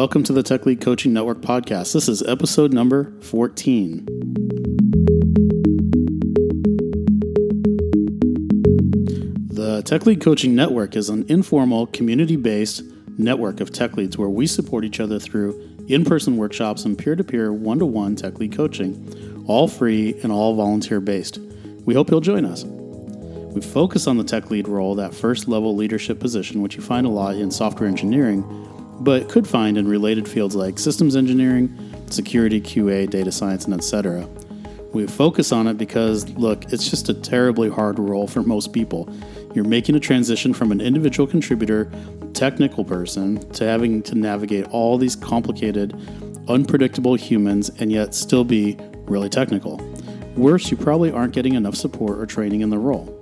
Welcome to the Tech Lead Coaching Network podcast. This is episode number 14. The Tech Lead Coaching Network is an informal, community based network of tech leads where we support each other through in person workshops and peer to peer, one to one tech lead coaching, all free and all volunteer based. We hope you'll join us. We focus on the tech lead role, that first level leadership position, which you find a lot in software engineering, but could find in related fields like systems engineering, security, QA, data science, and etc. We focus on it because, look, it's just a terribly hard role for most people. You're making a transition from an individual contributor, technical person, to having to navigate all these complicated, unpredictable humans and yet still be really technical. Worse, you probably aren't getting enough support or training in the role.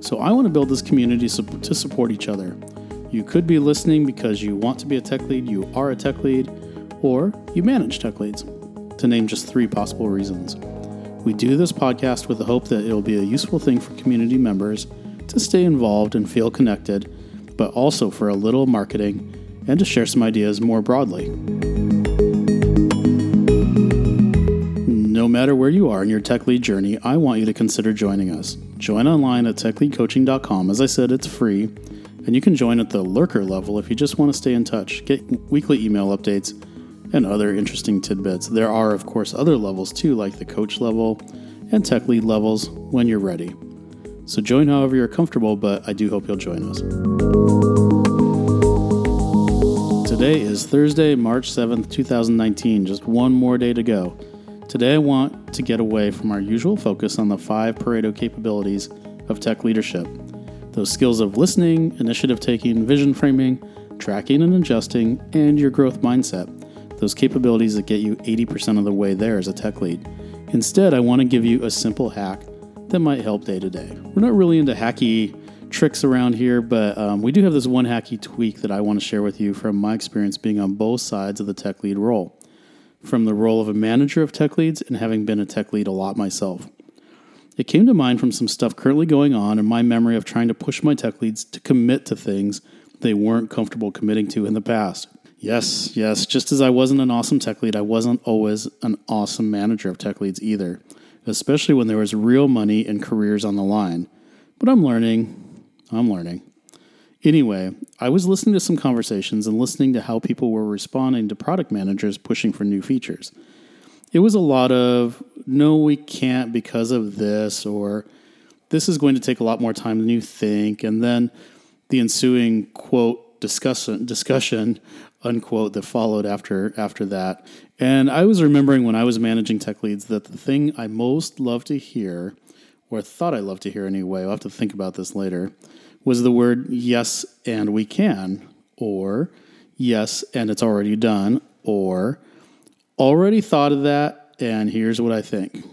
So, I want to build this community to support each other. You could be listening because you want to be a tech lead, you are a tech lead, or you manage tech leads, to name just three possible reasons. We do this podcast with the hope that it will be a useful thing for community members to stay involved and feel connected, but also for a little marketing and to share some ideas more broadly. No matter where you are in your tech lead journey, I want you to consider joining us. Join online at techleadcoaching.com. As I said, it's free, and you can join at the lurker level if you just want to stay in touch, get weekly email updates, and other interesting tidbits. There are, of course, other levels too, like the coach level and tech lead levels when you're ready. So join however you're comfortable, but I do hope you'll join us. Today is Thursday, March 7th, 2019, just one more day to go. Today I want to get away from our usual focus on the five Pareto capabilities of tech leadership. Those skills of listening, initiative taking, vision framing, tracking and adjusting, and your growth mindset those capabilities that get you 80% of the way there as a tech lead. Instead, I want to give you a simple hack that might help day to day. We're not really into hacky tricks around here, but um, we do have this one hacky tweak that I want to share with you from my experience being on both sides of the tech lead role, from the role of a manager of tech leads and having been a tech lead a lot myself. It came to mind from some stuff currently going on and my memory of trying to push my tech leads to commit to things they weren't comfortable committing to in the past. Yes, yes. Just as I wasn't an awesome tech lead, I wasn't always an awesome manager of tech leads either, especially when there was real money and careers on the line. But I'm learning. I'm learning. Anyway, I was listening to some conversations and listening to how people were responding to product managers pushing for new features. It was a lot of, no, we can't because of this, or this is going to take a lot more time than you think. And then the ensuing quote discussion, discussion unquote that followed after after that. And I was remembering when I was managing tech leads that the thing I most loved to hear, or thought I loved to hear anyway, I'll have to think about this later, was the word yes and we can, or yes and it's already done, or already thought of that and here's what I think.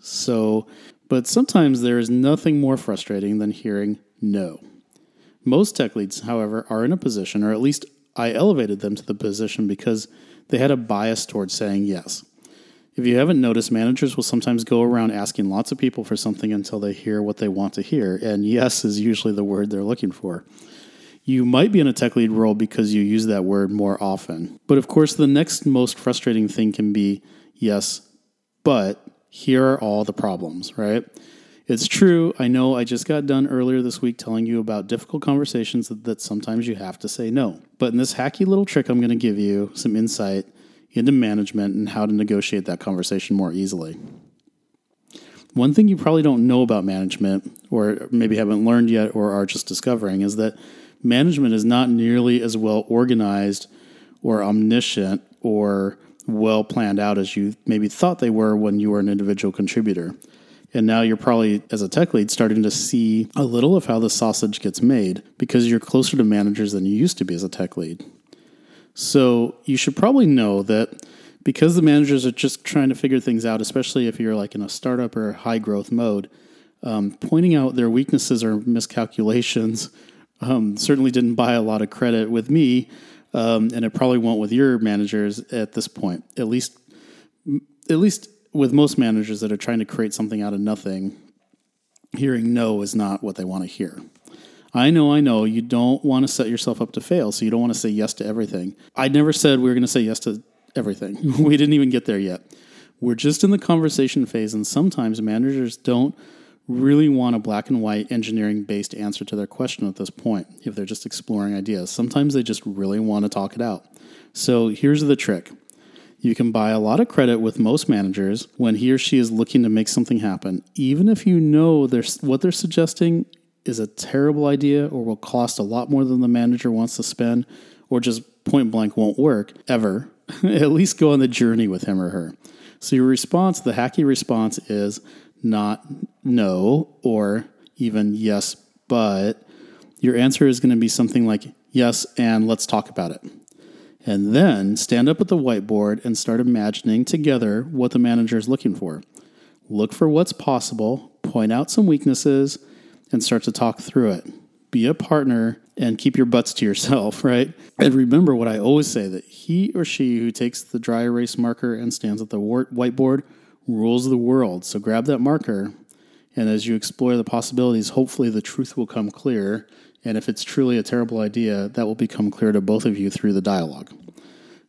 So, but sometimes there is nothing more frustrating than hearing no. Most tech leads, however, are in a position, or at least I elevated them to the position because they had a bias towards saying yes. If you haven't noticed, managers will sometimes go around asking lots of people for something until they hear what they want to hear, and yes is usually the word they're looking for. You might be in a tech lead role because you use that word more often. But of course, the next most frustrating thing can be yes, but here are all the problems, right? It's true. I know I just got done earlier this week telling you about difficult conversations that, that sometimes you have to say no. But in this hacky little trick, I'm going to give you some insight into management and how to negotiate that conversation more easily. One thing you probably don't know about management, or maybe haven't learned yet, or are just discovering, is that management is not nearly as well organized or omniscient or well planned out as you maybe thought they were when you were an individual contributor. And now you're probably, as a tech lead, starting to see a little of how the sausage gets made because you're closer to managers than you used to be as a tech lead. So you should probably know that because the managers are just trying to figure things out, especially if you're like in a startup or high growth mode, um, pointing out their weaknesses or miscalculations um, certainly didn't buy a lot of credit with me, um, and it probably won't with your managers at this point. At least, at least with most managers that are trying to create something out of nothing, hearing no is not what they want to hear. I know, I know, you don't want to set yourself up to fail, so you don't want to say yes to everything. I never said we were going to say yes to everything. we didn't even get there yet. We're just in the conversation phase, and sometimes managers don't really want a black and white engineering based answer to their question at this point if they're just exploring ideas. Sometimes they just really want to talk it out. So here's the trick you can buy a lot of credit with most managers when he or she is looking to make something happen, even if you know they're, what they're suggesting is a terrible idea or will cost a lot more than the manager wants to spend or just point blank won't work ever. At least go on the journey with him or her. So your response, the hacky response is not no or even yes, but your answer is going to be something like yes, and let's talk about it. And then stand up at the whiteboard and start imagining together what the manager is looking for. Look for what's possible, point out some weaknesses, and start to talk through it. Be a partner and keep your butts to yourself, right? And remember what I always say that he or she who takes the dry erase marker and stands at the whiteboard rules the world. So grab that marker, and as you explore the possibilities, hopefully the truth will come clear. And if it's truly a terrible idea, that will become clear to both of you through the dialogue.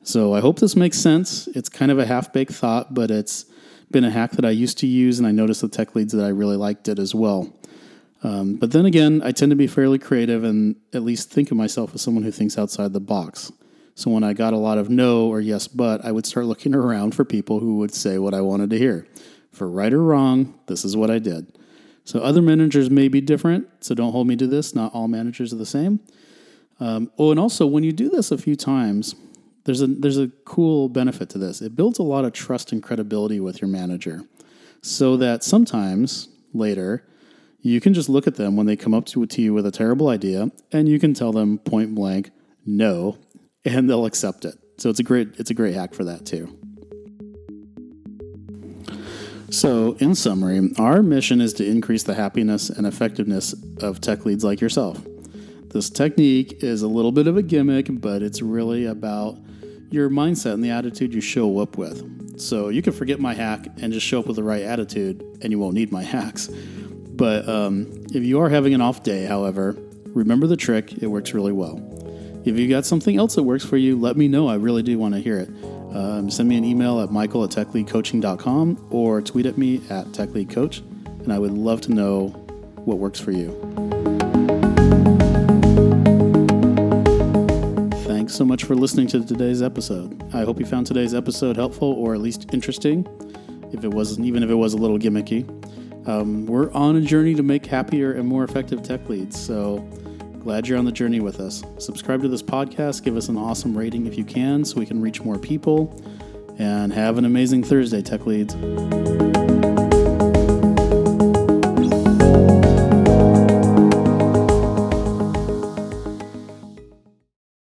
So I hope this makes sense. It's kind of a half baked thought, but it's been a hack that I used to use, and I noticed the tech leads that I really liked it as well. Um, but then again, I tend to be fairly creative and at least think of myself as someone who thinks outside the box. So when I got a lot of no or yes, but, I would start looking around for people who would say what I wanted to hear. For right or wrong, this is what I did. So other managers may be different, so don't hold me to this. Not all managers are the same. Um, oh, and also when you do this a few times, there's a there's a cool benefit to this. It builds a lot of trust and credibility with your manager, so that sometimes later you can just look at them when they come up to, to you with a terrible idea and you can tell them point blank no and they'll accept it. So it's a great it's a great hack for that too. So, in summary, our mission is to increase the happiness and effectiveness of tech leads like yourself. This technique is a little bit of a gimmick, but it's really about your mindset and the attitude you show up with. So, you can forget my hack and just show up with the right attitude, and you won't need my hacks. But um, if you are having an off day, however, remember the trick, it works really well. If you've got something else that works for you, let me know. I really do want to hear it. Um, send me an email at michael at techleadcoaching.com or tweet at me at techleadcoach, and I would love to know what works for you. Thanks so much for listening to today's episode. I hope you found today's episode helpful or at least interesting, if it wasn't, even if it was a little gimmicky. Um, we're on a journey to make happier and more effective tech leads. So glad you're on the journey with us. Subscribe to this podcast, give us an awesome rating if you can so we can reach more people. And have an amazing Thursday, tech leads.